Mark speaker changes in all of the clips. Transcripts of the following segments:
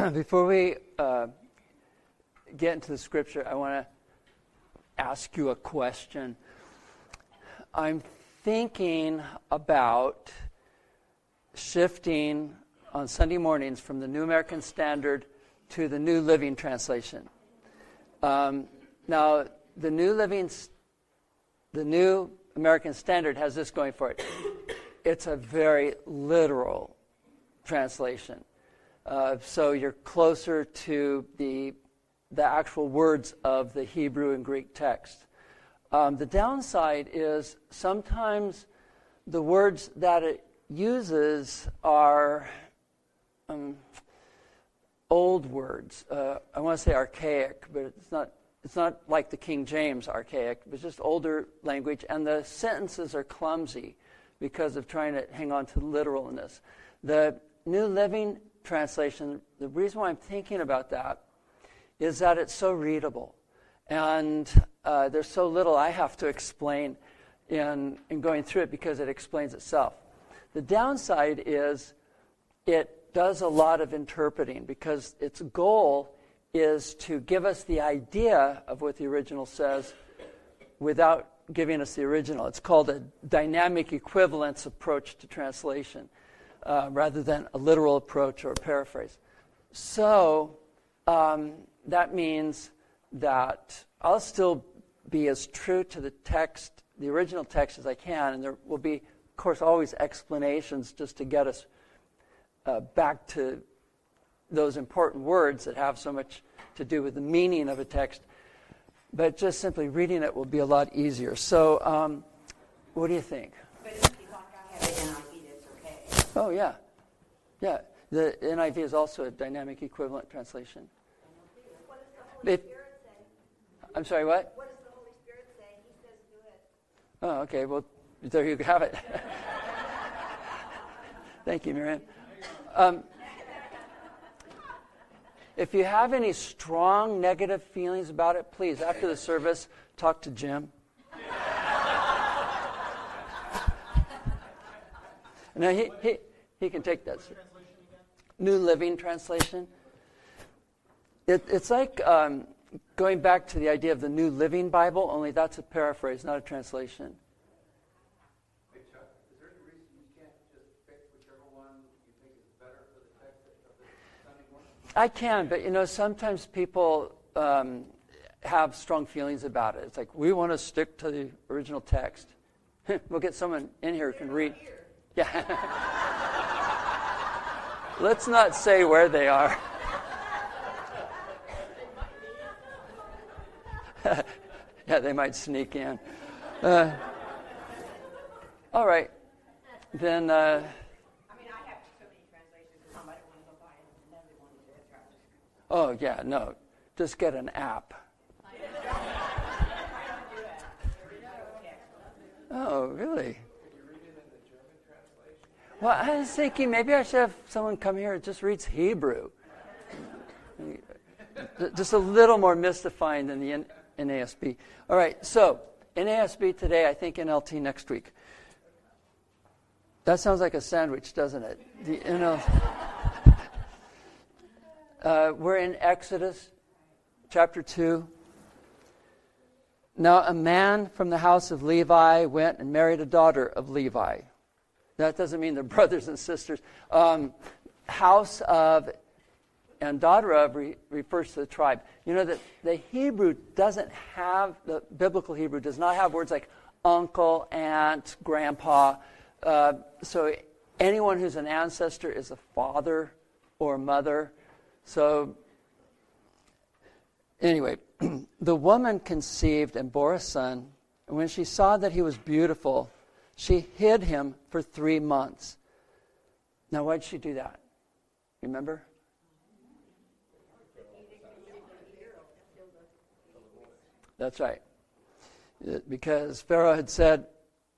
Speaker 1: before we uh, get into the scripture, I want to ask you a question. I'm thinking about shifting on Sunday mornings from the New American Standard to the New Living Translation. Um, now, the New Living, the New American Standard has this going for it. It's a very literal translation. Uh, so you're closer to the, the actual words of the Hebrew and Greek text. Um, the downside is sometimes the words that it uses are um, old words. Uh, I want to say archaic, but it's not. It's not like the King James archaic. It's just older language, and the sentences are clumsy because of trying to hang on to literalness. The New Living Translation. The reason why I'm thinking about that is that it's so readable, and uh, there's so little I have to explain in, in going through it because it explains itself. The downside is it does a lot of interpreting because its goal is to give us the idea of what the original says without giving us the original. It's called a dynamic equivalence approach to translation uh, rather than a literal approach or a paraphrase. So um, that means that I'll still be as true to the text, the original text, as I can, and there will be, of course, always explanations just to get us uh, back to those important words that have so much to do with the meaning of a text. But just simply reading it will be a lot easier. So, um, what do you think? Oh, yeah. Yeah. The NIV is also a dynamic equivalent translation. It, I'm sorry, what?
Speaker 2: What does the Holy Spirit say? He says do it.
Speaker 1: Oh, okay. Well, there you have it. Thank you, Miriam. Um, if you have any strong negative feelings about it, please, after the service, talk to Jim. now, he, he, he can take that. New Living Translation. It, it's like um, going back to the idea of the New Living Bible, only that's a paraphrase, not a translation. I can, but you know, sometimes people um, have strong feelings about it. It's like we want to stick to the original text. we'll get someone in here who can read. Yeah. Let's not say where they are. yeah, they might sneak in. Uh, all right. Then. Uh, Oh, yeah, no. Just get an app. oh, really? Well, I was thinking maybe I should have someone come here and just reads Hebrew. Just a little more mystifying than the NASB. All right, so NASB today, I think NLT next week. That sounds like a sandwich, doesn't it? The NLT. Uh, we're in Exodus chapter 2. Now, a man from the house of Levi went and married a daughter of Levi. That doesn't mean they're brothers and sisters. Um, house of and daughter of re- refers to the tribe. You know that the Hebrew doesn't have, the biblical Hebrew does not have words like uncle, aunt, grandpa. Uh, so anyone who's an ancestor is a father or mother. So, anyway, the woman conceived and bore a son. And when she saw that he was beautiful, she hid him for three months. Now, why did she do that? Remember? That's right. Uh, because Pharaoh had said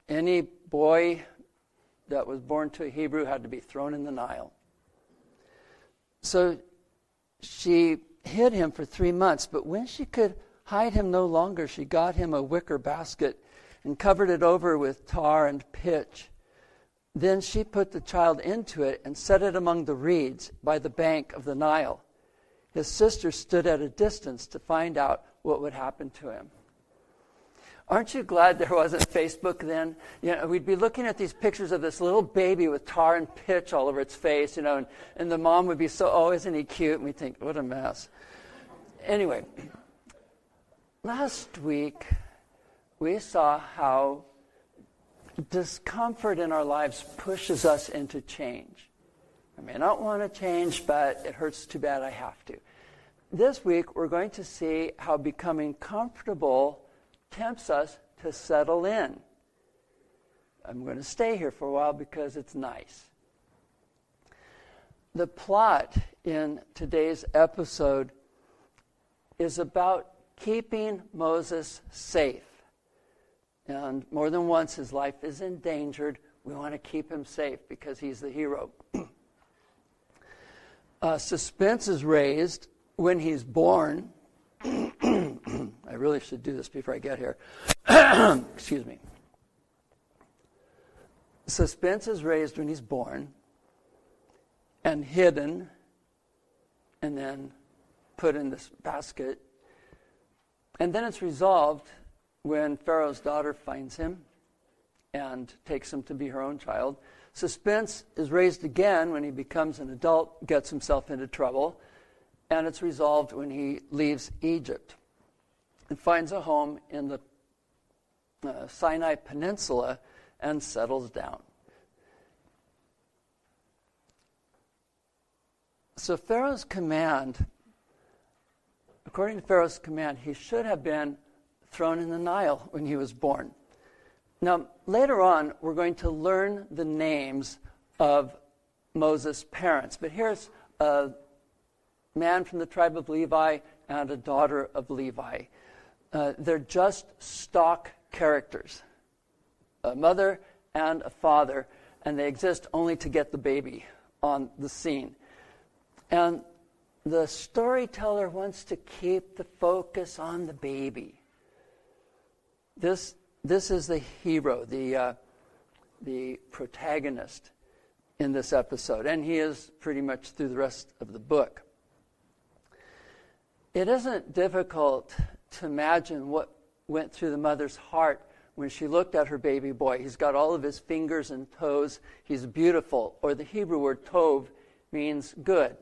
Speaker 1: any boy that was born to a Hebrew had to be thrown in the Nile. So she hid him for three months, but when she could hide him no longer, she got him a wicker basket and covered it over with tar and pitch. Then she put the child into it and set it among the reeds by the bank of the Nile. his sister stood at a distance to find out what would happen to him. Aren't you glad there wasn't Facebook then? You know, we'd be looking at these pictures of this little baby with tar and pitch all over its face, you know, and, and the mom would be so, oh, isn't he cute? And we think, what a mess. Anyway, last week we saw how discomfort in our lives pushes us into change. I may not want to change, but it hurts too bad I have to. This week, we're going to see how becoming comfortable tempts us to settle in. I'm going to stay here for a while because it's nice. The plot in today's episode is about keeping Moses safe. And more than once, his life is endangered. We want to keep him safe because he's the hero. uh, suspense is raised when he's born. I really should do this before I get here. Excuse me. Suspense is raised when he's born and hidden and then put in this basket. And then it's resolved when Pharaoh's daughter finds him and takes him to be her own child. Suspense is raised again when he becomes an adult, gets himself into trouble, and it's resolved when he leaves Egypt and finds a home in the uh, Sinai Peninsula and settles down. So, Pharaoh's command, according to Pharaoh's command, he should have been thrown in the Nile when he was born. Now, later on, we're going to learn the names of Moses' parents. But here's a man from the tribe of Levi and a daughter of Levi. Uh, they're just stock characters a mother and a father, and they exist only to get the baby on the scene. And the storyteller wants to keep the focus on the baby. This, this is the hero, the, uh, the protagonist in this episode, and he is pretty much through the rest of the book. It isn't difficult to imagine what went through the mother's heart when she looked at her baby boy. He's got all of his fingers and toes. He's beautiful. Or the Hebrew word tov means good.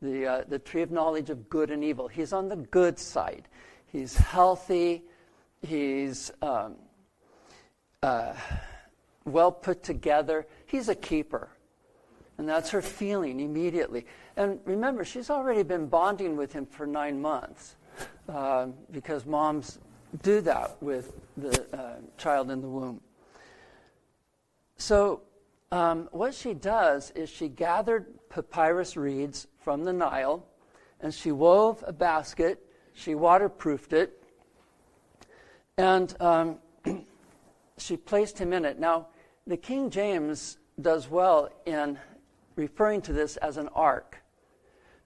Speaker 1: The, uh, the tree of knowledge of good and evil. He's on the good side. He's healthy. He's um, uh, well put together. He's a keeper. And that's her feeling immediately. And remember, she's already been bonding with him for nine months uh, because moms do that with the uh, child in the womb. So, um, what she does is she gathered papyrus reeds from the Nile and she wove a basket, she waterproofed it, and um, she placed him in it. Now, the King James does well in referring to this as an ark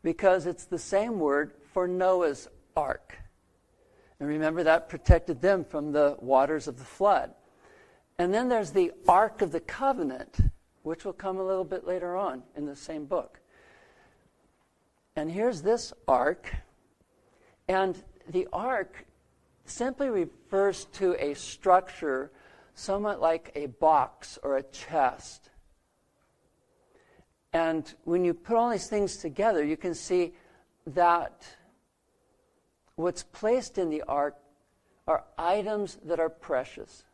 Speaker 1: because it's the same word for Noah's ark. And remember, that protected them from the waters of the flood. And then there's the Ark of the Covenant, which will come a little bit later on in the same book. And here's this ark. And the ark simply refers to a structure somewhat like a box or a chest. And when you put all these things together, you can see that what's placed in the ark are items that are precious.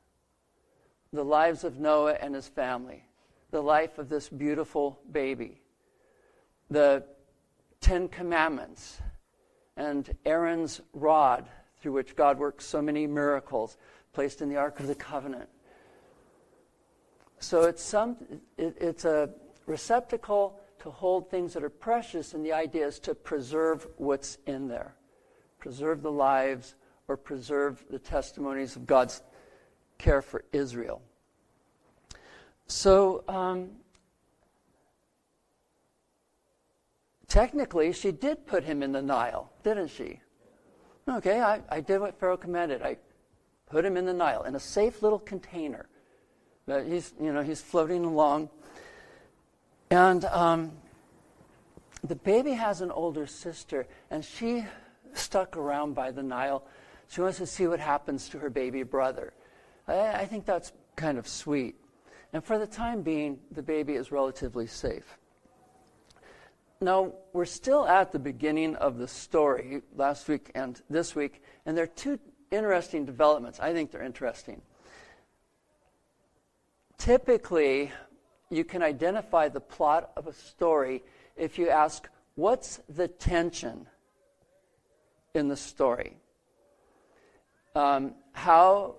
Speaker 1: The lives of Noah and his family, the life of this beautiful baby, the Ten Commandments, and Aaron's rod through which God works so many miracles, placed in the Ark of the Covenant. So it's, some, it, it's a receptacle to hold things that are precious, and the idea is to preserve what's in there, preserve the lives or preserve the testimonies of God's care for Israel. So, um, technically, she did put him in the Nile, didn't she? Okay, I, I did what Pharaoh commanded. I put him in the Nile in a safe little container. But he's, you know, he's floating along. And um, the baby has an older sister, and she stuck around by the Nile. She wants to see what happens to her baby brother. I, I think that's kind of sweet. And for the time being, the baby is relatively safe. Now, we're still at the beginning of the story last week and this week, and there are two interesting developments. I think they're interesting. Typically, you can identify the plot of a story if you ask, What's the tension in the story? Um, how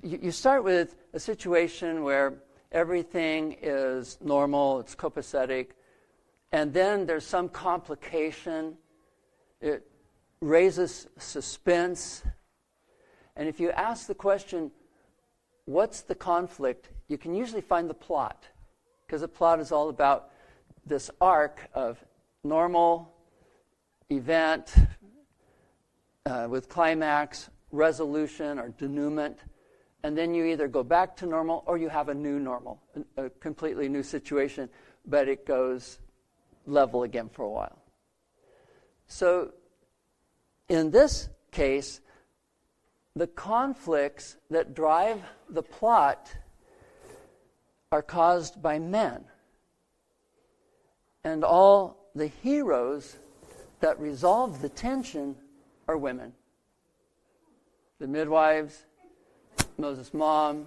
Speaker 1: you, you start with a situation where everything is normal, it's copacetic, and then there's some complication. It raises suspense. And if you ask the question, what's the conflict, you can usually find the plot. Because the plot is all about this arc of normal event uh, with climax, resolution, or denouement. And then you either go back to normal or you have a new normal, a, a completely new situation, but it goes level again for a while. So, in this case, the conflicts that drive the plot are caused by men. And all the heroes that resolve the tension are women. The midwives, Moses' mom,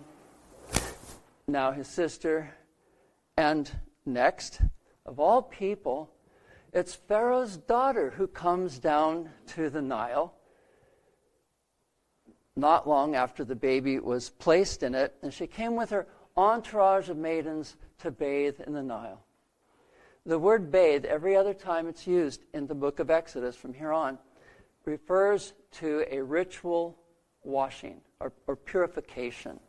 Speaker 1: now his sister, and next, of all people, it's Pharaoh's daughter who comes down to the Nile not long after the baby was placed in it, and she came with her entourage of maidens to bathe in the Nile. The word bathe, every other time it's used in the book of Exodus from here on, refers to a ritual washing or, or purification.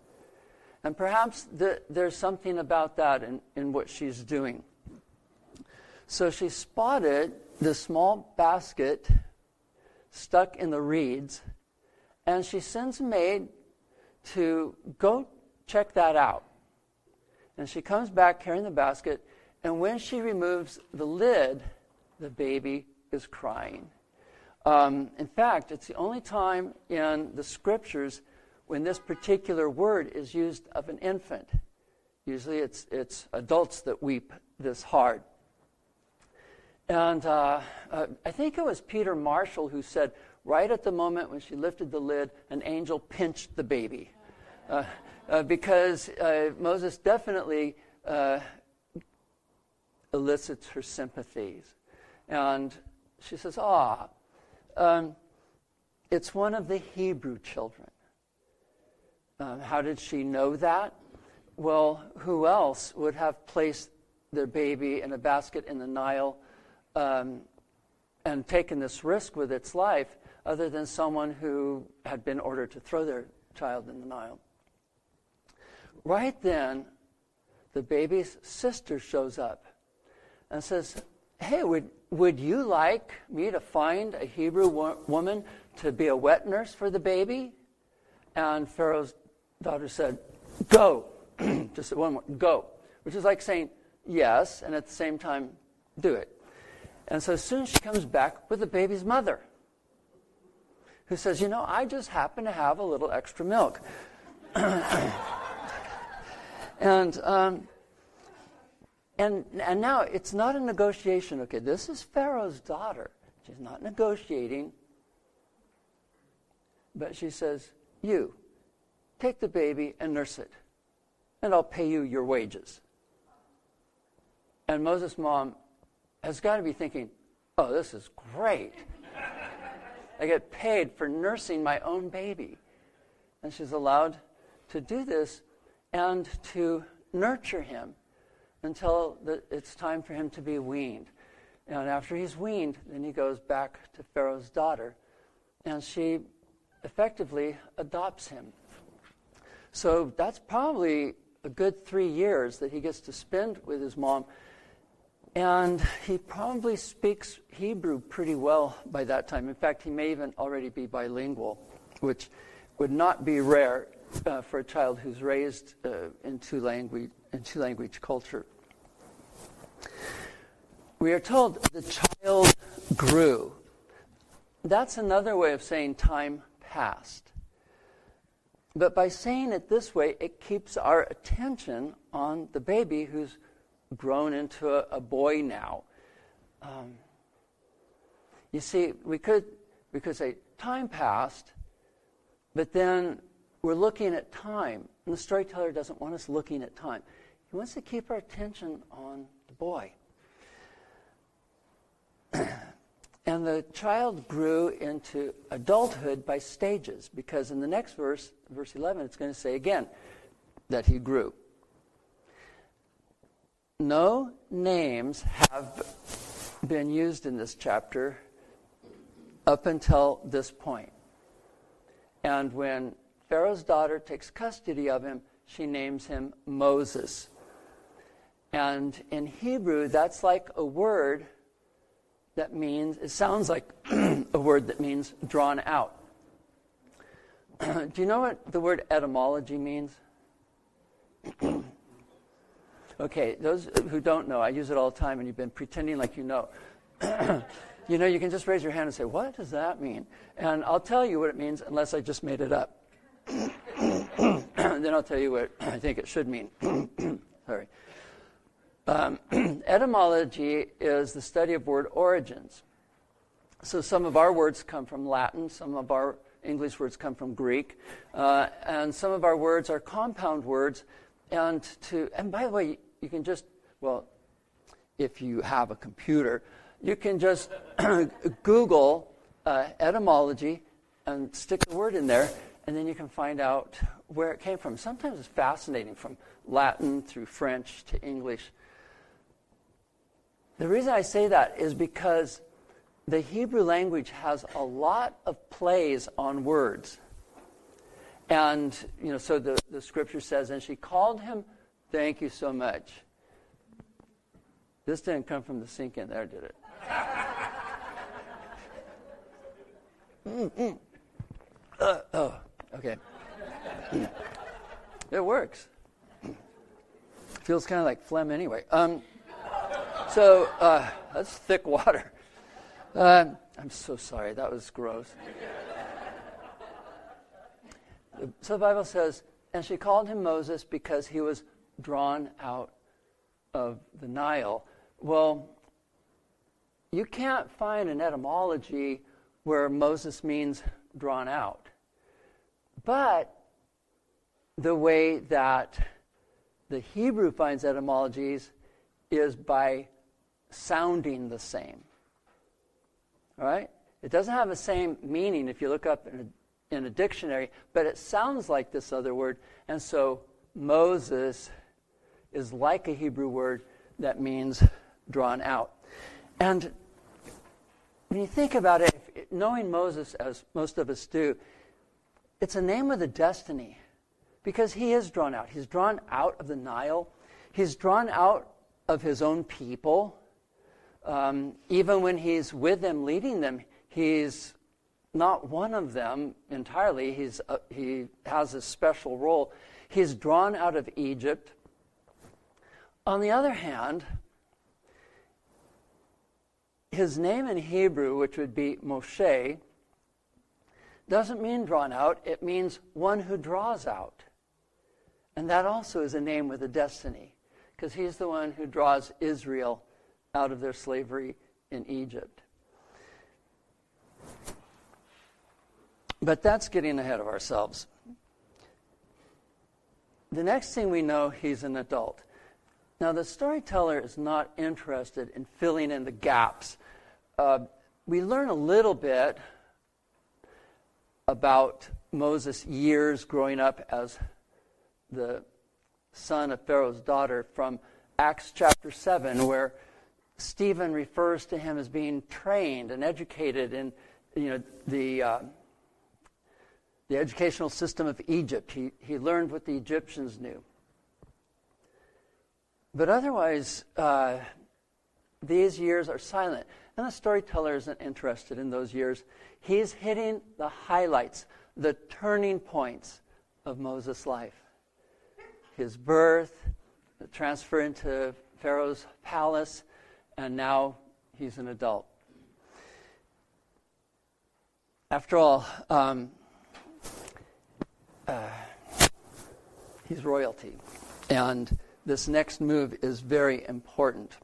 Speaker 1: And perhaps the, there's something about that in, in what she's doing. So she spotted the small basket stuck in the reeds, and she sends a maid to go check that out. And she comes back carrying the basket, and when she removes the lid, the baby is crying. Um, in fact, it's the only time in the scriptures when this particular word is used of an infant. Usually it's, it's adults that weep this hard. And uh, uh, I think it was Peter Marshall who said, right at the moment when she lifted the lid, an angel pinched the baby. Uh, uh because uh, Moses definitely uh, elicits her sympathies. And she says, Ah, um, it's one of the Hebrew children. Um, how did she know that? Well, who else would have placed their baby in a basket in the Nile um, and taken this risk with its life other than someone who had been ordered to throw their child in the Nile. Right then, the baby's sister shows up and says, Hey, would, would you like me to find a Hebrew wo- woman to be a wet nurse for the baby? And Pharaoh's daughter said, Go. Just one more, go. Which is like saying yes, and at the same time, do it. And so soon she comes back with the baby's mother, who says, You know, I just happen to have a little extra milk. and, um, and, and now it's not a negotiation. Okay, this is Pharaoh's daughter. She's not negotiating. But she says, You, take the baby and nurse it, and I'll pay you your wages. And Moses' mom has got to be thinking, oh, this is great. I get paid for nursing my own baby. And she's allowed to do this and to nurture him until the, it's time for him to be weaned. And after he's weaned, then he goes back to Pharaoh's daughter, and she effectively adopts him. So that's probably a good three years that he gets to spend with his mom and he probably speaks Hebrew pretty well by that time. In fact, he may even already be bilingual, which would not be rare uh, for a child who's raised uh, in, two language, in two language culture. we are told the child grew. That's another way of saying time passed. But by saying it this way, it keeps our attention on the baby who's grown into a, a boy now. Um, you see, we could, we could say time passed, but then we're looking at time. And the storyteller doesn't want us looking at time. He wants to keep our attention on the boy. and the child grew into adulthood by stages, because in the next verse, verse 11, it's going to say again that he grew. No names have been used in this chapter up until this point. And when Pharaoh's daughter takes custody of him, she names him Moses. And in Hebrew, that's like a word that means, it sounds like a word that means drawn out. Do you know what the word etymology means? okay, those who don't know, I use it all the time, and you've been pretending like you know. you know, you can just raise your hand and say, What does that mean? And I'll tell you what it means unless I just made it up. then I'll tell you what I think it should mean. Sorry. Um, etymology is the study of word origins. So some of our words come from Latin, some of our English words come from Greek, uh, and some of our words are compound words. And to and by the way, you can just well, if you have a computer, you can just Google uh, etymology and stick the word in there, and then you can find out where it came from. Sometimes it's fascinating from Latin through French to English. The reason I say that is because the Hebrew language has a lot of plays on words. And, you know, so the, the scripture says, and she called him, thank you so much. This didn't come from the sink in there, did it? mm uh, oh, okay. it works. Feels kind of like phlegm anyway. Um, so uh, that's thick water. Uh, I'm so sorry. That was gross. so the Bible says, and she called him Moses because he was drawn out of the Nile. Well, you can't find an etymology where Moses means drawn out. But the way that the Hebrew finds etymologies is by sounding the same. All right? It doesn't have the same meaning if you look up in a, in a dictionary, but it sounds like this other word. And so Moses is like a Hebrew word that means drawn out. And when you think about it, knowing Moses, as most of us do, it's a name of the destiny because he is drawn out. He's drawn out of the Nile, he's drawn out of his own people. Um, even when he's with them, leading them, he's not one of them entirely. He's, uh, he has a special role. He's drawn out of Egypt. On the other hand, his name in Hebrew, which would be Moshe, doesn't mean drawn out, it means one who draws out. And that also is a name with a destiny because he's the one who draws Israel out of their slavery in Egypt. But that's getting ahead of ourselves. The next thing we know, he's an adult. Now, the storyteller is not interested in filling in the gaps. Uh, we learn a little bit about Moses' years growing up as the son of Pharaoh's daughter from Acts chapter 7, where Stephen refers to him as being trained and educated in you know, the, uh, the educational system of Egypt. He, he learned what the Egyptians knew. But otherwise, uh, these years are silent. And the storyteller isn't interested in those years. He's hitting the highlights, the turning points of Moses' life his birth, the transfer into Pharaoh's palace, and now he's an adult. After all, um, uh, he's royalty. And this next move is very important.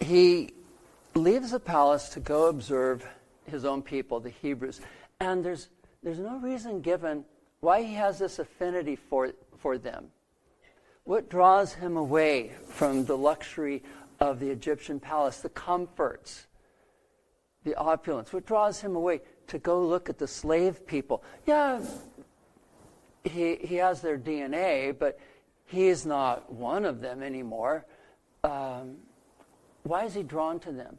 Speaker 1: He leaves the palace to go observe his own people, the Hebrews. And there's, there's no reason given why he has this affinity for, for them. What draws him away from the luxury of the Egyptian palace, the comforts, the opulence? What draws him away to go look at the slave people? Yeah, he, he has their DNA, but he's not one of them anymore. Um, why is he drawn to them?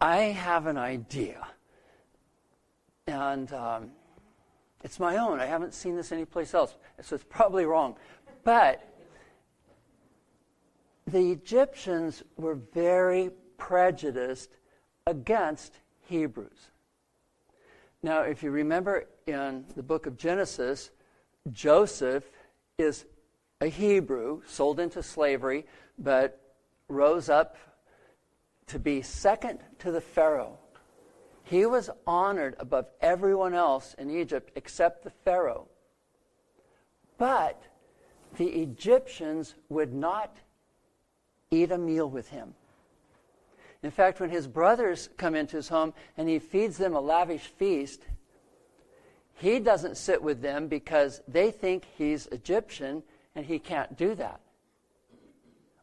Speaker 1: I have an idea. And um, it's my own. I haven't seen this anyplace else, so it's probably wrong. But the Egyptians were very prejudiced against Hebrews. Now, if you remember in the book of Genesis, Joseph is a Hebrew sold into slavery, but rose up to be second to the Pharaoh. He was honored above everyone else in Egypt except the Pharaoh. But the Egyptians would not eat a meal with him. In fact, when his brothers come into his home and he feeds them a lavish feast, he doesn't sit with them because they think he's Egyptian and he can't do that.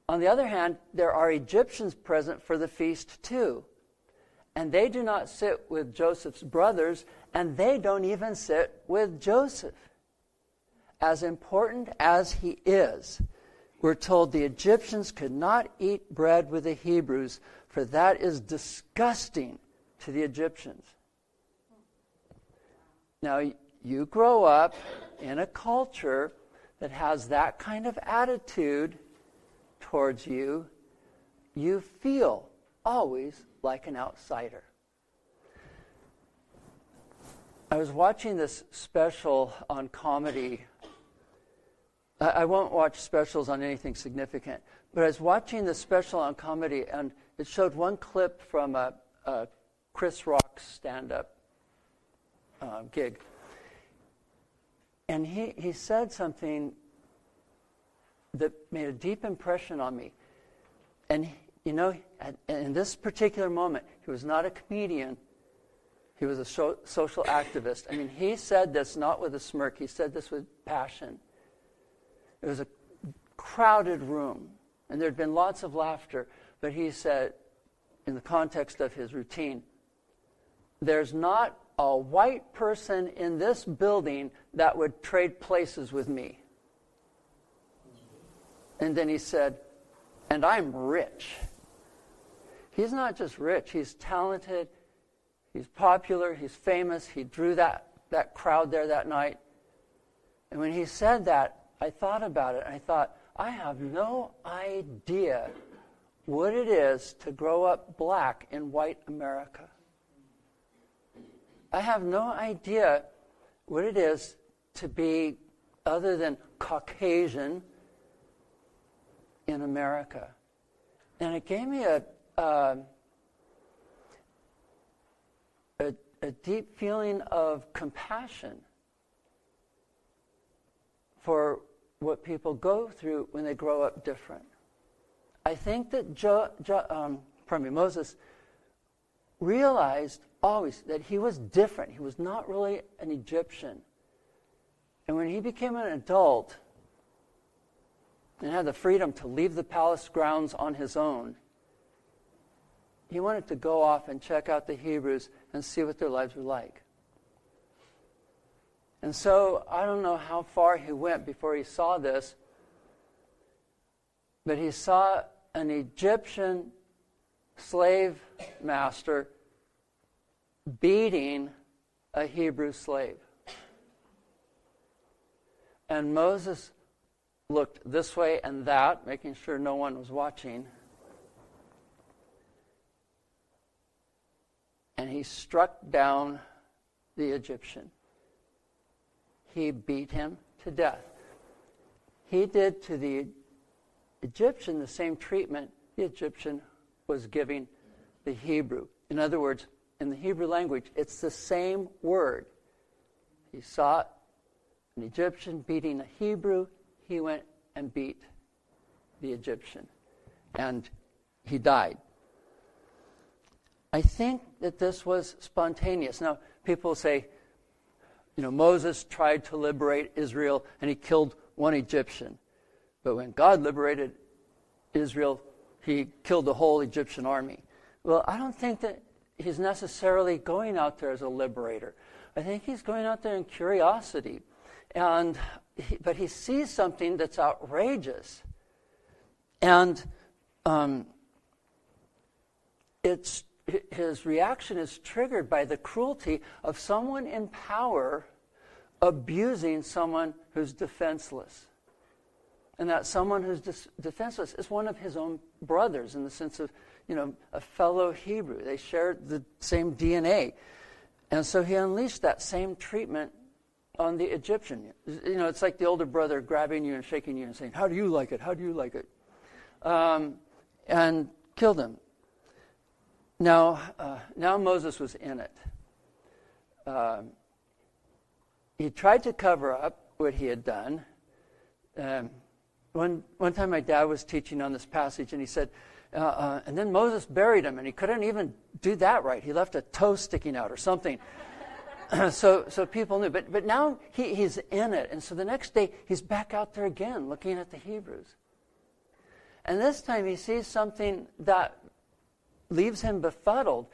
Speaker 1: On the other hand, there are Egyptians present for the feast too. And they do not sit with Joseph's brothers, and they don't even sit with Joseph. As important as he is, we're told the Egyptians could not eat bread with the Hebrews, for that is disgusting to the Egyptians. Now, you grow up in a culture that has that kind of attitude towards you, you feel always like an outsider. I was watching this special on comedy. I won't watch specials on anything significant, but I was watching the special on comedy, and it showed one clip from a, a Chris Rock stand up uh, gig. And he, he said something that made a deep impression on me. And, you know, in this particular moment, he was not a comedian, he was a so, social activist. I mean, he said this not with a smirk, he said this with passion. It was a crowded room, and there had been lots of laughter, but he said, in the context of his routine, there's not a white person in this building that would trade places with me. And then he said, And I'm rich. He's not just rich, he's talented, he's popular, he's famous. He drew that, that crowd there that night. And when he said that, I thought about it. and I thought, I have no idea what it is to grow up black in white America. I have no idea what it is to be other than Caucasian in America. And it gave me a, uh, a, a deep feeling of compassion for what people go through when they grow up different. I think that jo, jo, um, me, Moses realized always that he was different. He was not really an Egyptian. And when he became an adult, and had the freedom to leave the palace grounds on his own, he wanted to go off and check out the Hebrews and see what their lives were like. And so I don't know how far he went before he saw this, but he saw an Egyptian slave master beating a Hebrew slave. And Moses looked this way and that, making sure no one was watching. And he struck down the Egyptian. He beat him to death. He did to the Egyptian the same treatment the Egyptian was giving the Hebrew. In other words, in the Hebrew language, it's the same word. He saw an Egyptian beating a Hebrew, he went and beat the Egyptian. And he died. I think that this was spontaneous. Now, people say, you know, Moses tried to liberate Israel and he killed one Egyptian. But when God liberated Israel, he killed the whole Egyptian army. Well, I don't think that he's necessarily going out there as a liberator. I think he's going out there in curiosity. And he, but he sees something that's outrageous. And um, it's his reaction is triggered by the cruelty of someone in power abusing someone who's defenseless. And that someone who's defenseless is one of his own brothers in the sense of, you know, a fellow Hebrew. They share the same DNA. And so he unleashed that same treatment on the Egyptian. You know, it's like the older brother grabbing you and shaking you and saying, How do you like it? How do you like it? Um, and killed him. Now, uh, now Moses was in it. Uh, he tried to cover up what he had done. Um, one, one time, my dad was teaching on this passage, and he said, uh, uh, and then Moses buried him, and he couldn't even do that right. He left a toe sticking out or something. so, so people knew. But, but now he, he's in it. And so the next day, he's back out there again looking at the Hebrews. And this time, he sees something that leaves him befuddled.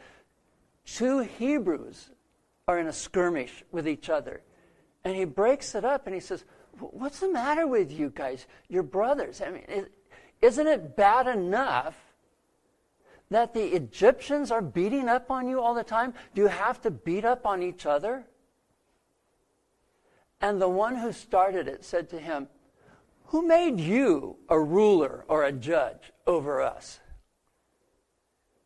Speaker 1: Two Hebrews are in a skirmish with each other. And he breaks it up and he says, What's the matter with you guys? You're brothers. I mean, isn't it bad enough that the Egyptians are beating up on you all the time? Do you have to beat up on each other? And the one who started it said to him, Who made you a ruler or a judge over us?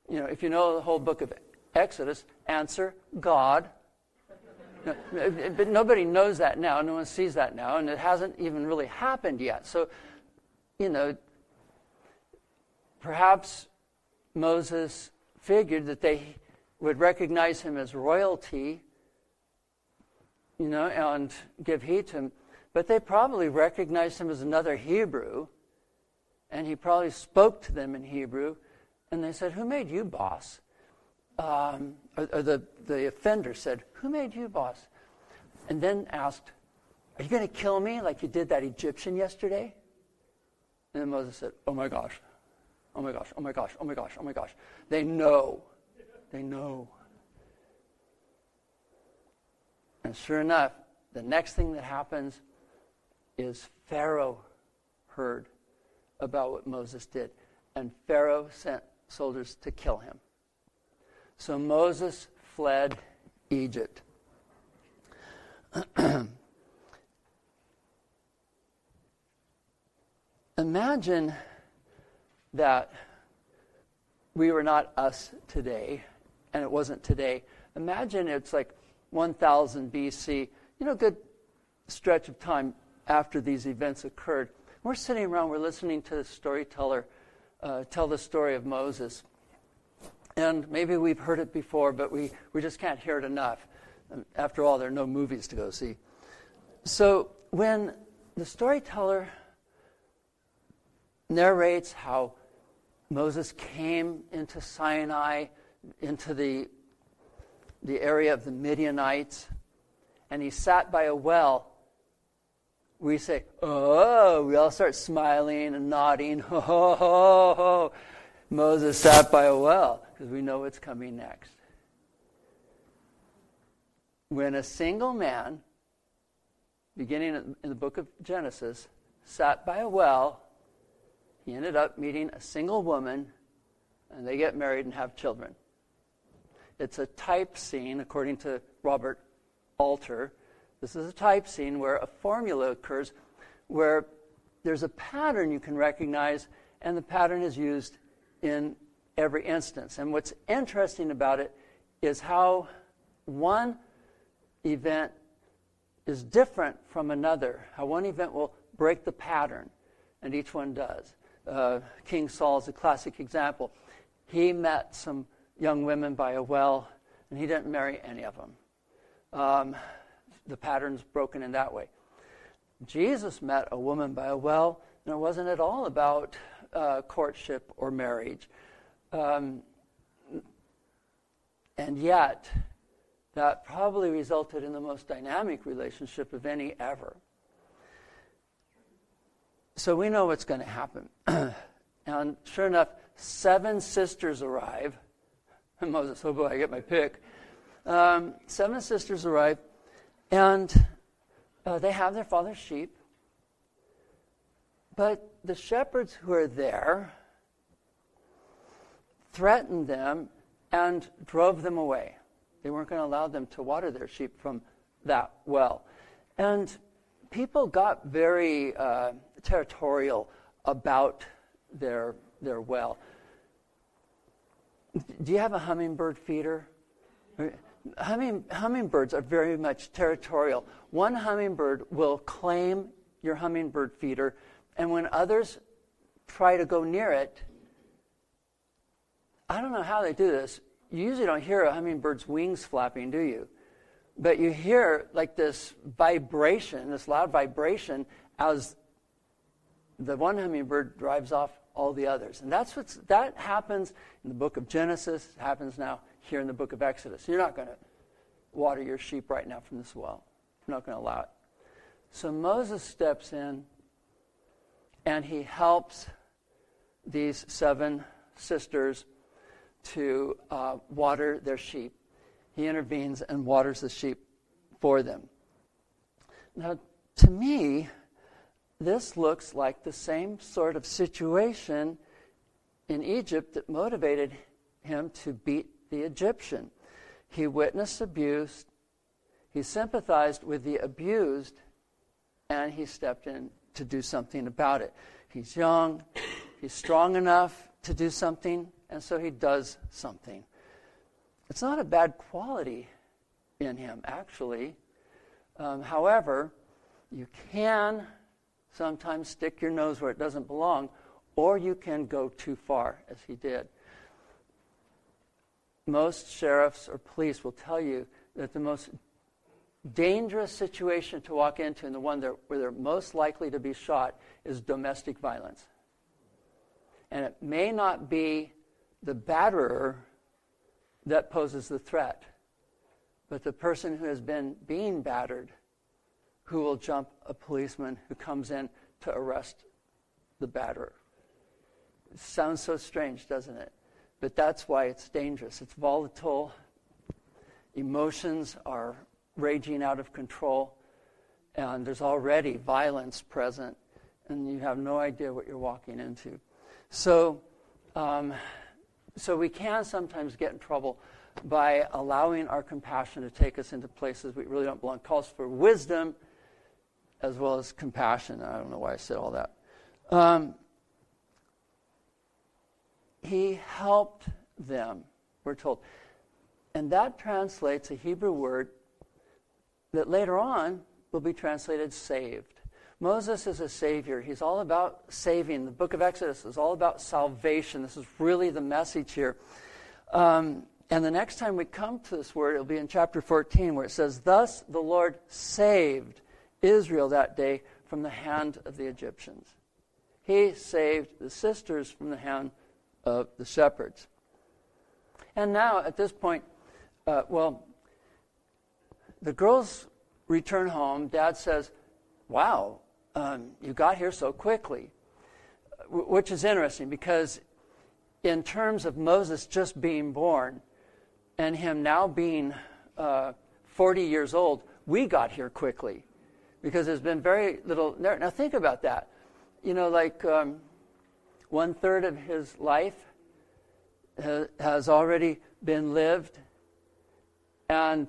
Speaker 1: you know, if you know the whole book of Exodus, answer God. Uh, but nobody knows that now. No one sees that now, and it hasn't even really happened yet. So, you know, perhaps Moses figured that they would recognize him as royalty, you know, and give heed to him. But they probably recognized him as another Hebrew, and he probably spoke to them in Hebrew and they said, Who made you boss? Um, or, or the, the offender said, Who made you boss? And then asked, Are you going to kill me like you did that Egyptian yesterday? And then Moses said, Oh my gosh, oh my gosh, oh my gosh, oh my gosh, oh my gosh. They know. They know. And sure enough, the next thing that happens is Pharaoh heard about what Moses did. And Pharaoh sent soldiers to kill him. So Moses fled Egypt. Imagine that we were not us today, and it wasn't today. Imagine it's like 1000 BC, you know, good stretch of time after these events occurred. We're sitting around, we're listening to the storyteller uh, tell the story of Moses. And maybe we've heard it before, but we, we just can't hear it enough. After all, there are no movies to go see. So when the storyteller narrates how Moses came into Sinai, into the, the area of the Midianites, and he sat by a well we say, oh, we all start smiling and nodding. Ho, ho, ho, ho. Moses sat by a well because we know what's coming next. When a single man, beginning in the book of Genesis, sat by a well, he ended up meeting a single woman, and they get married and have children. It's a type scene, according to Robert Alter, this is a type scene where a formula occurs where there's a pattern you can recognize, and the pattern is used in every instance. And what's interesting about it is how one event is different from another, how one event will break the pattern, and each one does. Uh, King Saul is a classic example. He met some young women by a well, and he didn't marry any of them. Um, the pattern's broken in that way. Jesus met a woman by a well, and it wasn't at all about uh, courtship or marriage. Um, and yet, that probably resulted in the most dynamic relationship of any ever. So we know what's going to happen. and sure enough, seven sisters arrive. Moses, oh boy, I get my pick. Um, seven sisters arrive, and uh, they have their father's sheep. But the shepherds who are there threatened them and drove them away. They weren't going to allow them to water their sheep from that well. And people got very uh, territorial about their, their well. Do you have a hummingbird feeder? Humming, hummingbirds are very much territorial. One hummingbird will claim your hummingbird feeder, and when others try to go near it, I don't know how they do this. You usually don't hear a hummingbird's wings flapping, do you? But you hear like this vibration, this loud vibration, as the one hummingbird drives off all the others. And that's what's, that happens in the book of Genesis, it happens now here in the book of Exodus. You're not going to water your sheep right now from this well. You're not going to allow it. So Moses steps in and he helps these seven sisters to uh, water their sheep. He intervenes and waters the sheep for them. Now, to me, this looks like the same sort of situation in Egypt that motivated him to beat the Egyptian. He witnessed abuse, he sympathized with the abused, and he stepped in to do something about it. He's young, he's strong enough to do something, and so he does something. It's not a bad quality in him, actually. Um, however, you can sometimes stick your nose where it doesn't belong, or you can go too far, as he did. Most sheriffs or police will tell you that the most dangerous situation to walk into and the one that, where they're most likely to be shot is domestic violence. And it may not be the batterer that poses the threat, but the person who has been being battered who will jump a policeman who comes in to arrest the batterer. It sounds so strange, doesn't it? But that's why it's dangerous. It's volatile. Emotions are raging out of control, and there's already violence present, and you have no idea what you're walking into. So, um, so we can sometimes get in trouble by allowing our compassion to take us into places we really don't belong. Calls for wisdom as well as compassion. I don't know why I said all that. Um, he helped them, we're told. And that translates a Hebrew word that later on will be translated saved. Moses is a savior. He's all about saving. The book of Exodus is all about salvation. This is really the message here. Um, and the next time we come to this word, it'll be in chapter 14, where it says, Thus the Lord saved Israel that day from the hand of the Egyptians. He saved the sisters from the hand of the shepherds. And now, at this point, uh, well, the girls return home. Dad says, Wow, um, you got here so quickly, which is interesting because, in terms of Moses just being born and him now being uh, 40 years old, we got here quickly because there's been very little. Now, think about that. You know, like um, one third of his life has already been lived, and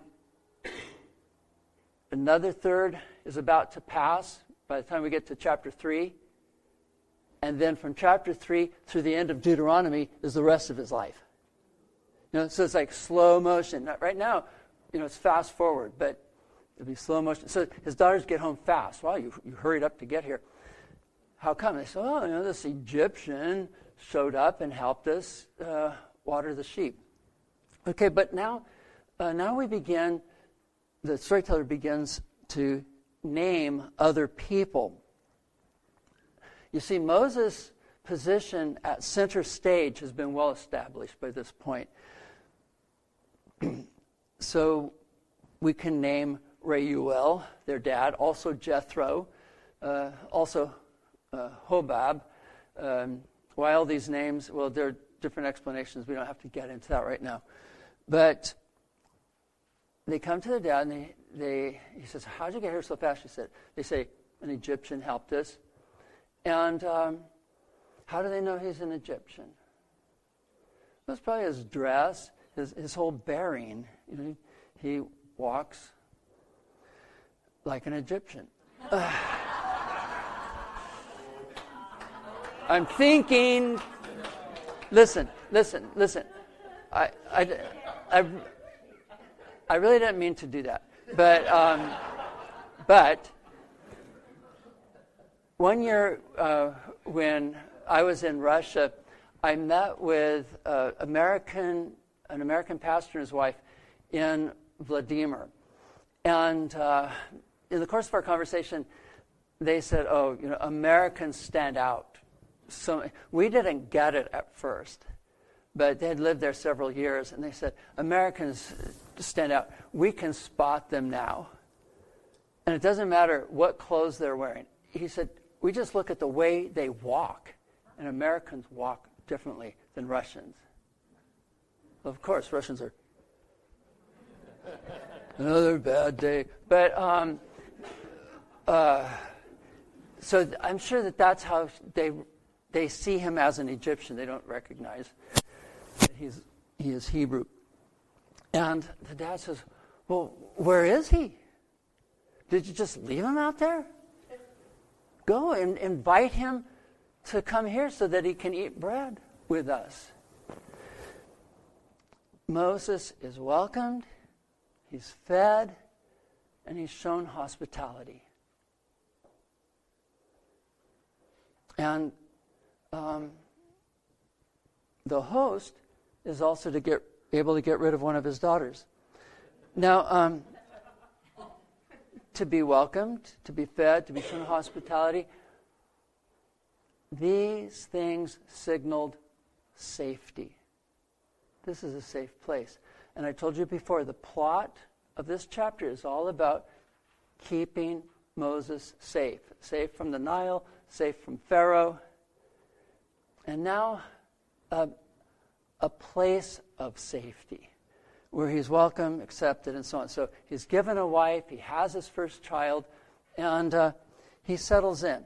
Speaker 1: another third is about to pass by the time we get to chapter 3. And then from chapter 3 through the end of Deuteronomy is the rest of his life. You know, so it's like slow motion. Right now, you know, it's fast forward, but it'll be slow motion. So his daughters get home fast. Wow, you, you hurried up to get here. how come? They said, oh, you know, this Egyptian showed up and helped us uh, water the sheep. Okay, but now, uh, now we begin, the storyteller begins to name other people. You see, Moses' position at center stage has been well established by this point. so we can name Reuel, their dad, also Jethro, uh, also uh, Hobab. Um, why all these names? Well, there are different explanations. We don't have to get into that right now. But they come to their dad and they, they he says, How'd you get here so fast? She said, They say, An Egyptian helped us. And um, how do they know he's an Egyptian? It was probably his dress, his, his whole bearing. You know, he, he walks like an Egyptian. I'm thinking, listen, listen, listen. I, I, I, I really didn't mean to do that. But, um, but one year uh, when I was in Russia, I met with uh, American, an American pastor and his wife in Vladimir. And uh, in the course of our conversation, they said, "Oh, you know, Americans stand out." So we didn't get it at first, but they had lived there several years, and they said, "Americans stand out. We can spot them now, and it doesn't matter what clothes they're wearing." He said, "We just look at the way they walk, and Americans walk differently than Russians." Of course, Russians are another bad day, but. Um, uh, so I'm sure that that's how they, they see him as an Egyptian. They don't recognize that he's, he is Hebrew. And the dad says, Well, where is he? Did you just leave him out there? Go and invite him to come here so that he can eat bread with us. Moses is welcomed, he's fed, and he's shown hospitality. And um, the host is also to get able to get rid of one of his daughters. Now, um, to be welcomed, to be fed, to be shown hospitality, these things signaled safety. This is a safe place. And I told you before, the plot of this chapter is all about keeping Moses safe safe from the Nile, safe from Pharaoh. And now, uh, a place of safety where he's welcome, accepted, and so on. So he's given a wife, he has his first child, and uh, he settles in.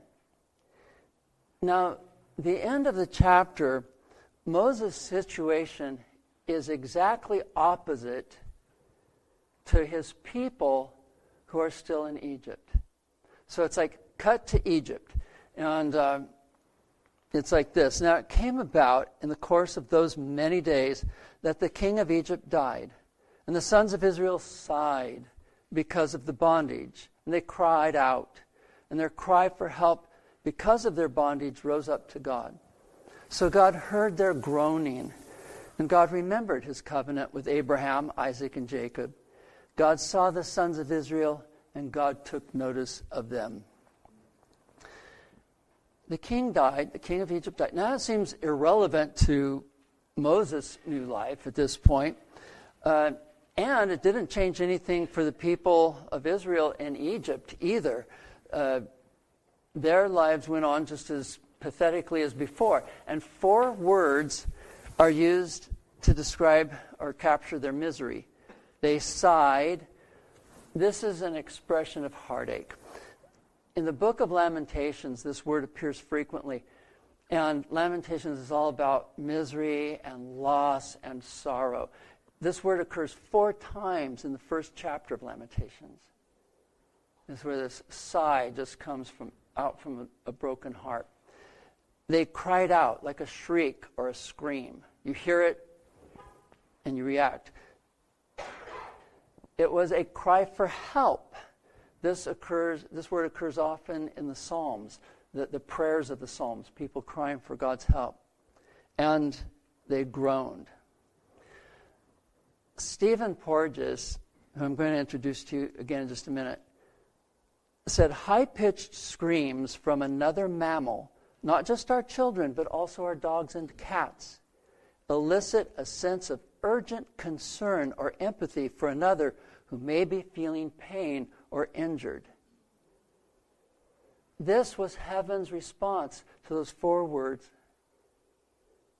Speaker 1: Now, the end of the chapter, Moses' situation is exactly opposite to his people who are still in Egypt. So it's like cut to Egypt. And uh, it's like this. Now, it came about in the course of those many days that the king of Egypt died, and the sons of Israel sighed because of the bondage, and they cried out, and their cry for help because of their bondage rose up to God. So God heard their groaning, and God remembered his covenant with Abraham, Isaac, and Jacob. God saw the sons of Israel, and God took notice of them the king died, the king of Egypt died. Now it seems irrelevant to Moses' new life at this point. Uh, and it didn't change anything for the people of Israel in Egypt either. Uh, their lives went on just as pathetically as before. And four words are used to describe or capture their misery. They sighed. This is an expression of heartache in the book of Lamentations, this word appears frequently. And Lamentations is all about misery and loss and sorrow. This word occurs four times in the first chapter of Lamentations. This is where this sigh just comes from out from a, a broken heart. They cried out like a shriek or a scream. You hear it and you react. It was a cry for help. This occurs. This word occurs often in the Psalms. the, the prayers of the Psalms, people crying for God's help. And they groaned. Stephen Porges, who I'm going to introduce to you again in just a minute, said high pitched screams from another mammal, not just our children, but also our dogs and cats, elicit a sense of urgent concern or empathy for another who may be feeling pain or injured. This was heaven's response to those four words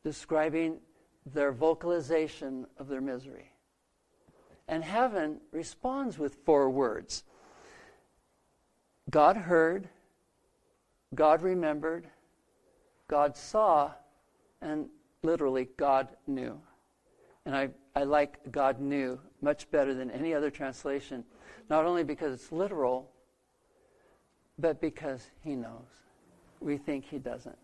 Speaker 1: describing their vocalization of their misery. And heaven responds with four words God heard, God remembered, God saw, and literally, God knew. And I, I like God knew much better than any other translation, not only because it's literal, but because He knows. We think He doesn't.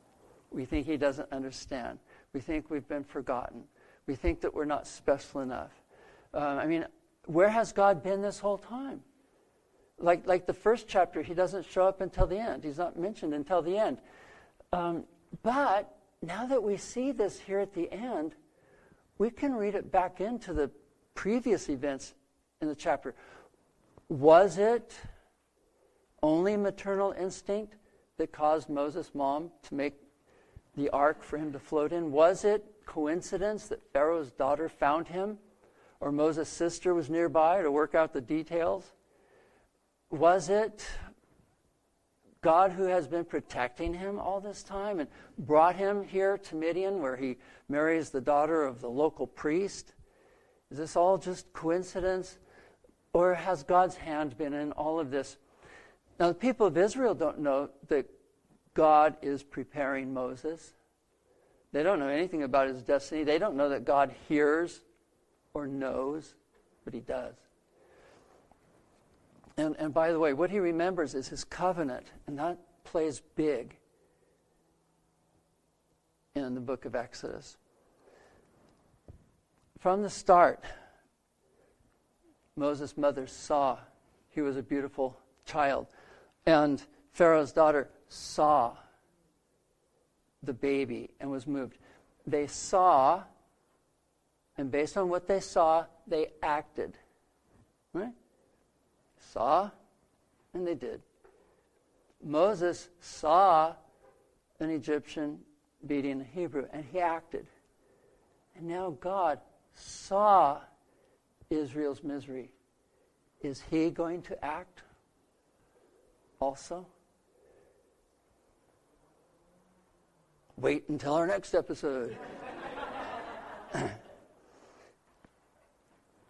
Speaker 1: We think He doesn't understand. We think we've been forgotten. We think that we're not special enough. Uh, I mean, where has God been this whole time? Like, like the first chapter, he doesn't show up until the end. He's not mentioned until the end. Um, but now that we see this here at the end, we can read it back into the previous events in the chapter. Was it only maternal instinct that caused Moses' mom to make the ark for him to float in? Was it coincidence that Pharaoh's daughter found him or Moses' sister was nearby to work out the details? Was it God who has been protecting him all this time and brought him here to Midian where he marries the daughter of the local priest? Is this all just coincidence? Or has God's hand been in all of this? Now, the people of Israel don't know that God is preparing Moses. They don't know anything about his destiny. They don't know that God hears or knows, but he does. And, and by the way, what he remembers is his covenant, and that plays big in the book of Exodus. From the start, Moses' mother saw he was a beautiful child, and Pharaoh's daughter saw the baby and was moved. They saw, and based on what they saw, they acted. Right? Saw, and they did. Moses saw an Egyptian beating a Hebrew, and he acted. And now God saw Israel's misery. Is he going to act also? Wait until our next episode.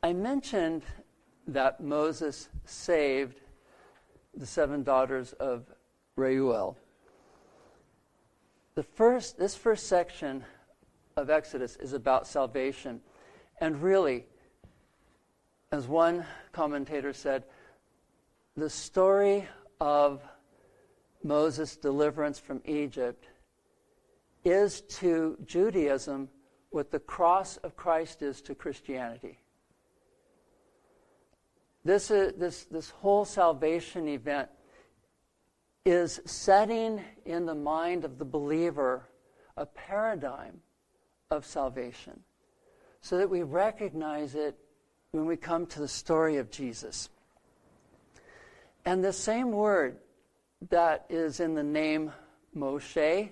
Speaker 1: I mentioned that Moses saved the seven daughters of Reuel. The first, this first section of Exodus is about salvation. And really, as one commentator said, the story of Moses' deliverance from Egypt is to Judaism what the cross of Christ is to Christianity. This, is, this, this whole salvation event is setting in the mind of the believer a paradigm of salvation so that we recognize it when we come to the story of Jesus. And the same word that is in the name Moshe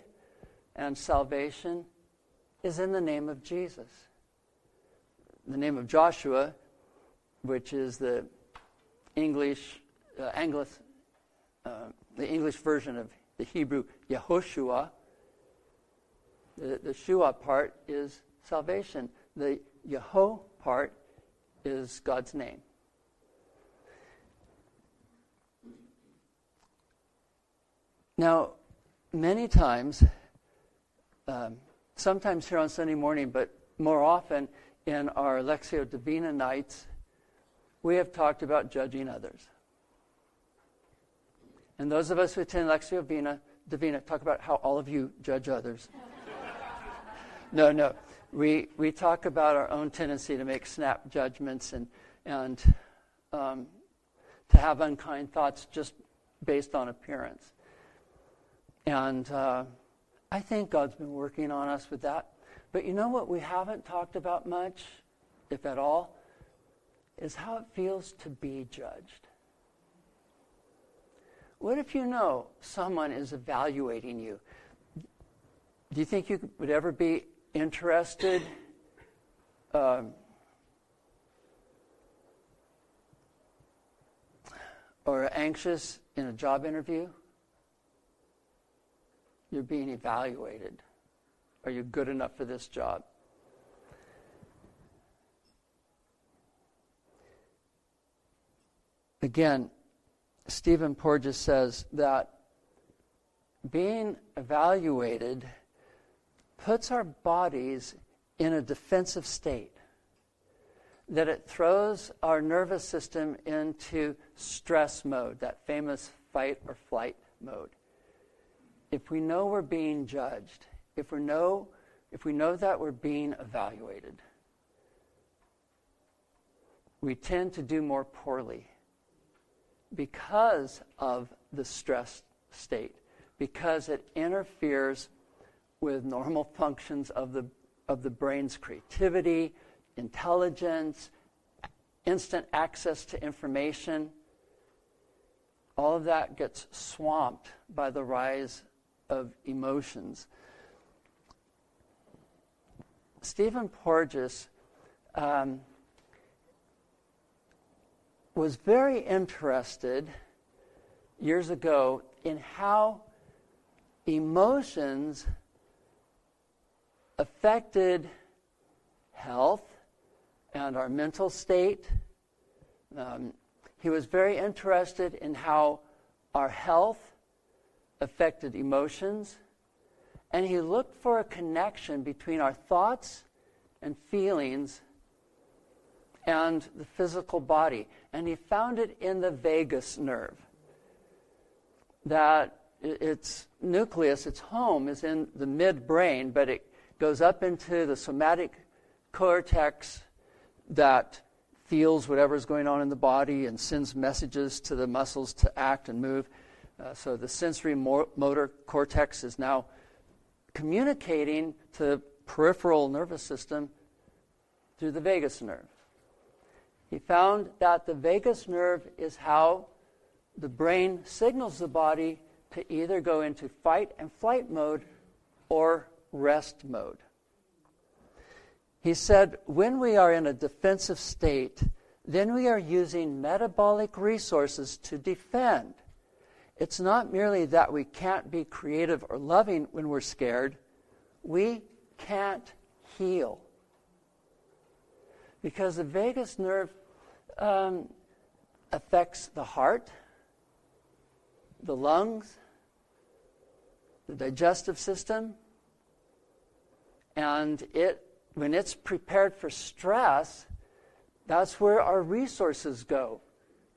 Speaker 1: and salvation is in the name of Jesus. The name of Joshua, which is the English, uh, Anglis, uh, the English version of the Hebrew Yehoshua, the, the Shua part is salvation. The Yeho part is God's name. Now, many times um, sometimes here on Sunday morning, but more often in our Lectio Divina nights, we have talked about judging others. And those of us who attend Lectio Divina, Divina talk about how all of you judge others. no, no. We, we talk about our own tendency to make snap judgments and, and um, to have unkind thoughts just based on appearance. And uh, I think God's been working on us with that. But you know what we haven't talked about much, if at all, is how it feels to be judged. What if you know someone is evaluating you? Do you think you would ever be interested um, or anxious in a job interview? You're being evaluated. Are you good enough for this job? Again, Stephen Porges says that being evaluated puts our bodies in a defensive state, that it throws our nervous system into stress mode, that famous fight or flight mode. If we know we're being judged, if we know, if we know that we're being evaluated, we tend to do more poorly because of the stress state, because it interferes with normal functions of the, of the brain's creativity, intelligence, instant access to information. All of that gets swamped by the rise of emotions. Stephen Porges um, was very interested years ago in how emotions affected health and our mental state. Um, he was very interested in how our health affected emotions, and he looked for a connection between our thoughts and feelings and the physical body. And he found it in the vagus nerve. That its nucleus, its home, is in the midbrain, but it goes up into the somatic cortex that feels whatever's going on in the body and sends messages to the muscles to act and move. Uh, so the sensory motor cortex is now communicating to the peripheral nervous system through the vagus nerve. He found that the vagus nerve is how the brain signals the body to either go into fight and flight mode or rest mode. He said, when we are in a defensive state, then we are using metabolic resources to defend. It's not merely that we can't be creative or loving when we're scared, we can't heal. Because the vagus nerve um, affects the heart, the lungs, the digestive system, and it, when it's prepared for stress, that's where our resources go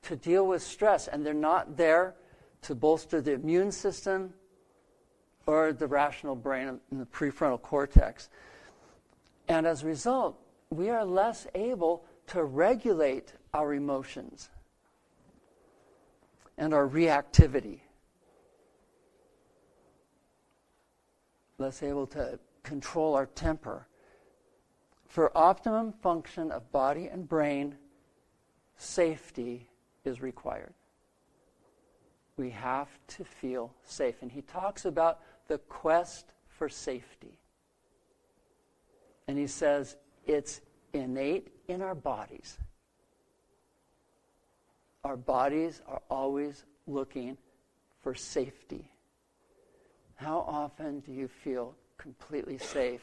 Speaker 1: to deal with stress. And they're not there to bolster the immune system or the rational brain in the prefrontal cortex. And as a result, we are less able to regulate our emotions and our reactivity. Less able to control our temper. For optimum function of body and brain, safety is required. We have to feel safe. And he talks about the quest for safety. And he says it's innate in our bodies. Our bodies are always looking for safety. How often do you feel completely safe.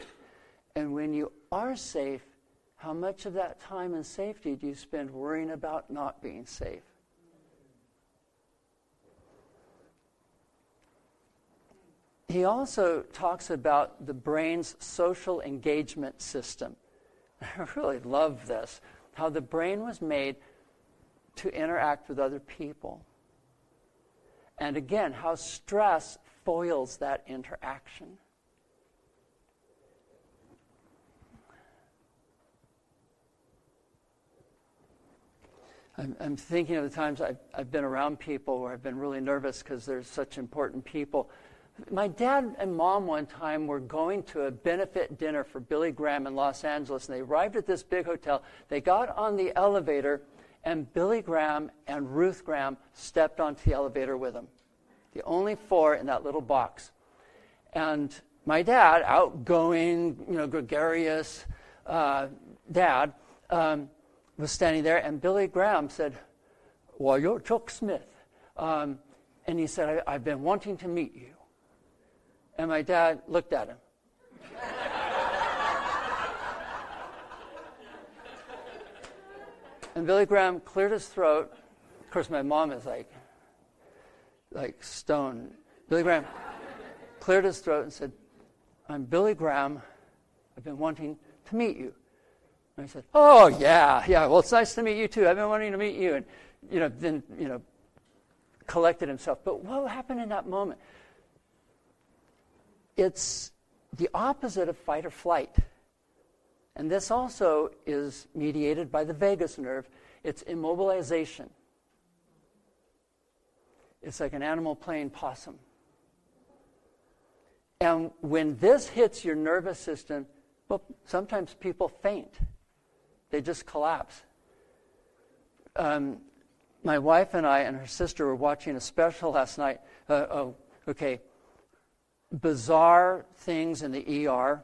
Speaker 1: And when you are safe, how much of that time and safety do you spend worrying about not being safe? He also talks about the brain's social engagement system. I really love this how the brain was made to interact with other people. And again, how stress foils that interaction. I'm, I'm thinking of the times I've, I've been around people where I've been really nervous because they're such important people My dad and mom one time were going to a benefit dinner for Billy Graham in Los Angeles, and they arrived at this big hotel. They got on the elevator, and Billy Graham and Ruth Graham stepped onto the elevator with them. The only four in that little box. And my dad, outgoing, you know, gregarious uh, dad, um, was standing there, and Billy Graham said, Well, you're Chuck Smith. Um, and he said, I, have been wanting to meet you. And my dad looked at him. and Billy Graham cleared his throat. Of course, my mom is like, like stone. Billy Graham cleared his throat and said, I'm Billy Graham. I've been wanting to meet you. And I said, Oh, yeah, yeah. Well, it's nice to meet you too. I've been wanting to meet you. And, you know, then, you know, collected himself. But what happened in that moment? It's the opposite of fight or flight. And this also is mediated by the vagus nerve. It's immobilization. It's like an animal playing possum. And when this hits your nervous system, well, sometimes people faint. They just collapse. Um, my wife and I and her sister were watching a special last night. Uh, oh, okay bizarre things in the ER.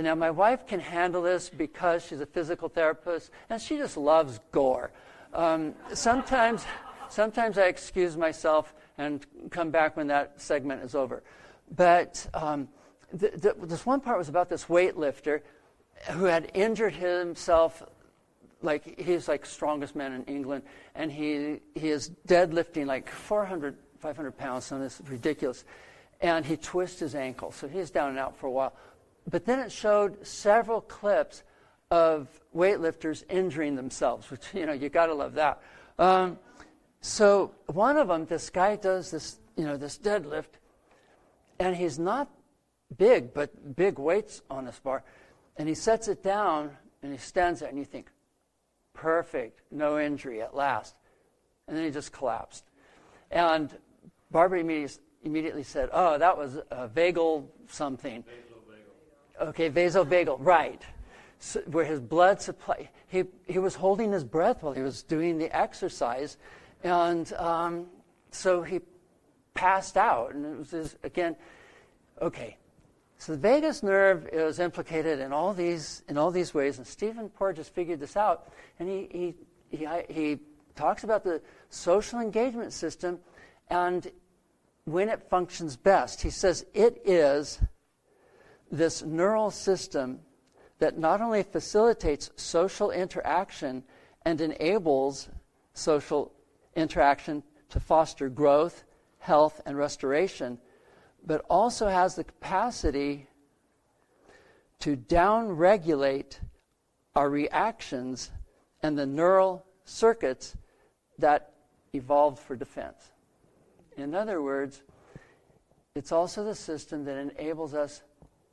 Speaker 1: Now, my wife can handle this because she's a physical therapist and she just loves gore. Um, sometimes, sometimes I excuse myself and come back when that segment is over. But um, th- th- this one part was about this weightlifter who had injured himself like he's like strongest man in England, and he he is deadlifting like 400, 500 pounds. This is ridiculous and he twists his ankle. So he's down and out for a while. But then it showed several clips of weightlifters injuring themselves, which, you know, you got to love that. Um, so one of them, this guy does this, you know, this deadlift, and he's not big, but big weights on this bar. And he sets it down, and he stands there, and you think, perfect, no injury at last. And then he just collapsed. And Barbara immediately said, oh, that was a vagal something. Okay, vasovagal, right. So, where his blood supply, he, he was holding his breath while he was doing the exercise. And um, so he passed out. And it was, his, again, okay. So the vagus nerve is implicated in all these, in all these ways. And Stephen Porges figured this out. And he, he, he, he talks about the social engagement system. And when it functions best. He says it is this neural system that not only facilitates social interaction and enables social interaction to foster growth, health, and restoration, but also has the capacity to downregulate our reactions and the neural circuits that evolved for defense. In other words, it's also the system that enables us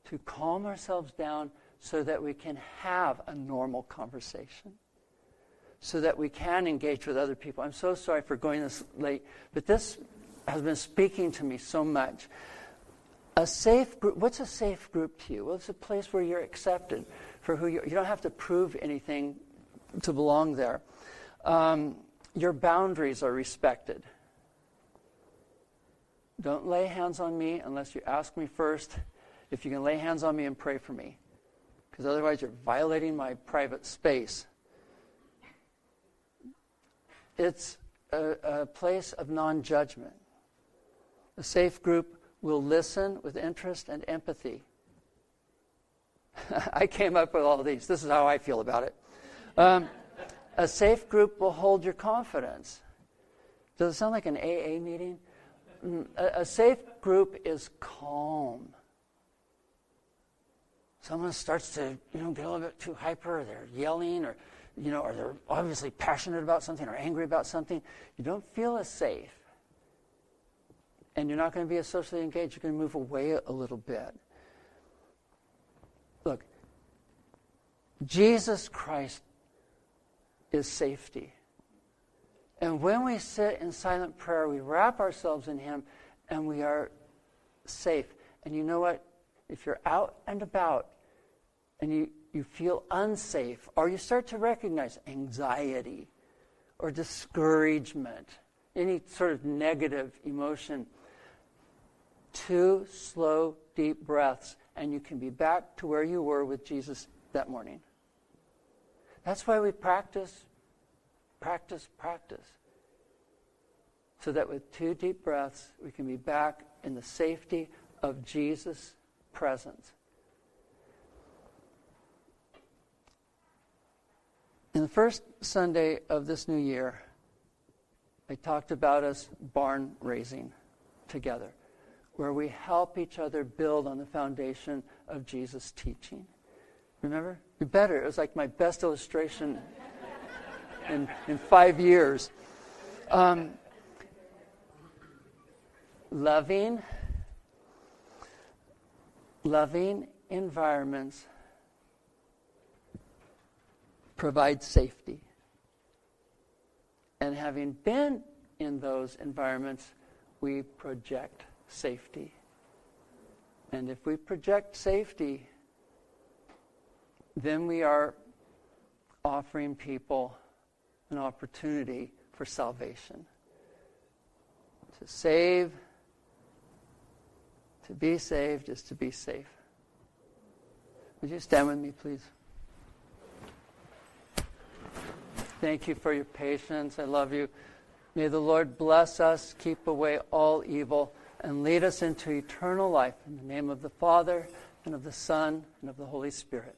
Speaker 1: to calm ourselves down so that we can have a normal conversation, so that we can engage with other people. I'm so sorry for going this late, but this has been speaking to me so much. A safe group, what's a safe group to you? Well, it's a place where you're accepted for who you are. You don't have to prove anything to belong there. Um, your boundaries are respected. Don't lay hands on me unless you ask me first if you can lay hands on me and pray for me. Because otherwise, you're violating my private space. It's a, a place of non judgment. A safe group will listen with interest and empathy. I came up with all these. This is how I feel about it. Um, a safe group will hold your confidence. Does it sound like an AA meeting? a, a safe group is calm. Someone starts to, you know, get a little bit too hyper, or they're yelling, or, you know, or they're obviously passionate about something or angry about something. You don't feel as safe. And you're not going to be as socially engaged. You're going to move away a little bit. Look, Jesus Christ is safety. And when we sit in silent prayer, we wrap ourselves in Him and we are safe. And you know what? If you're out and about and you, you feel unsafe, or you start to recognize anxiety or discouragement, any sort of negative emotion, two slow, deep breaths, and you can be back to where you were with Jesus that morning. That's why we practice, practice, practice. So that with two deep breaths, we can be back in the safety of Jesus' presence. In the first Sunday of this new year, I talked about us barn raising together, where we help each other build on the foundation of Jesus' teaching. Remember? You better. It was like my best illustration in, in five years. Um, loving, loving environments provide safety. And having been in those environments, we project safety. And if we project safety, then we are offering people an opportunity for salvation. To save, to be saved is to be safe. Would you stand with me, please? Thank you for your patience. I love you. May the Lord bless us, keep away all evil, and lead us into eternal life. In the name of the Father, and of the Son, and of the Holy Spirit.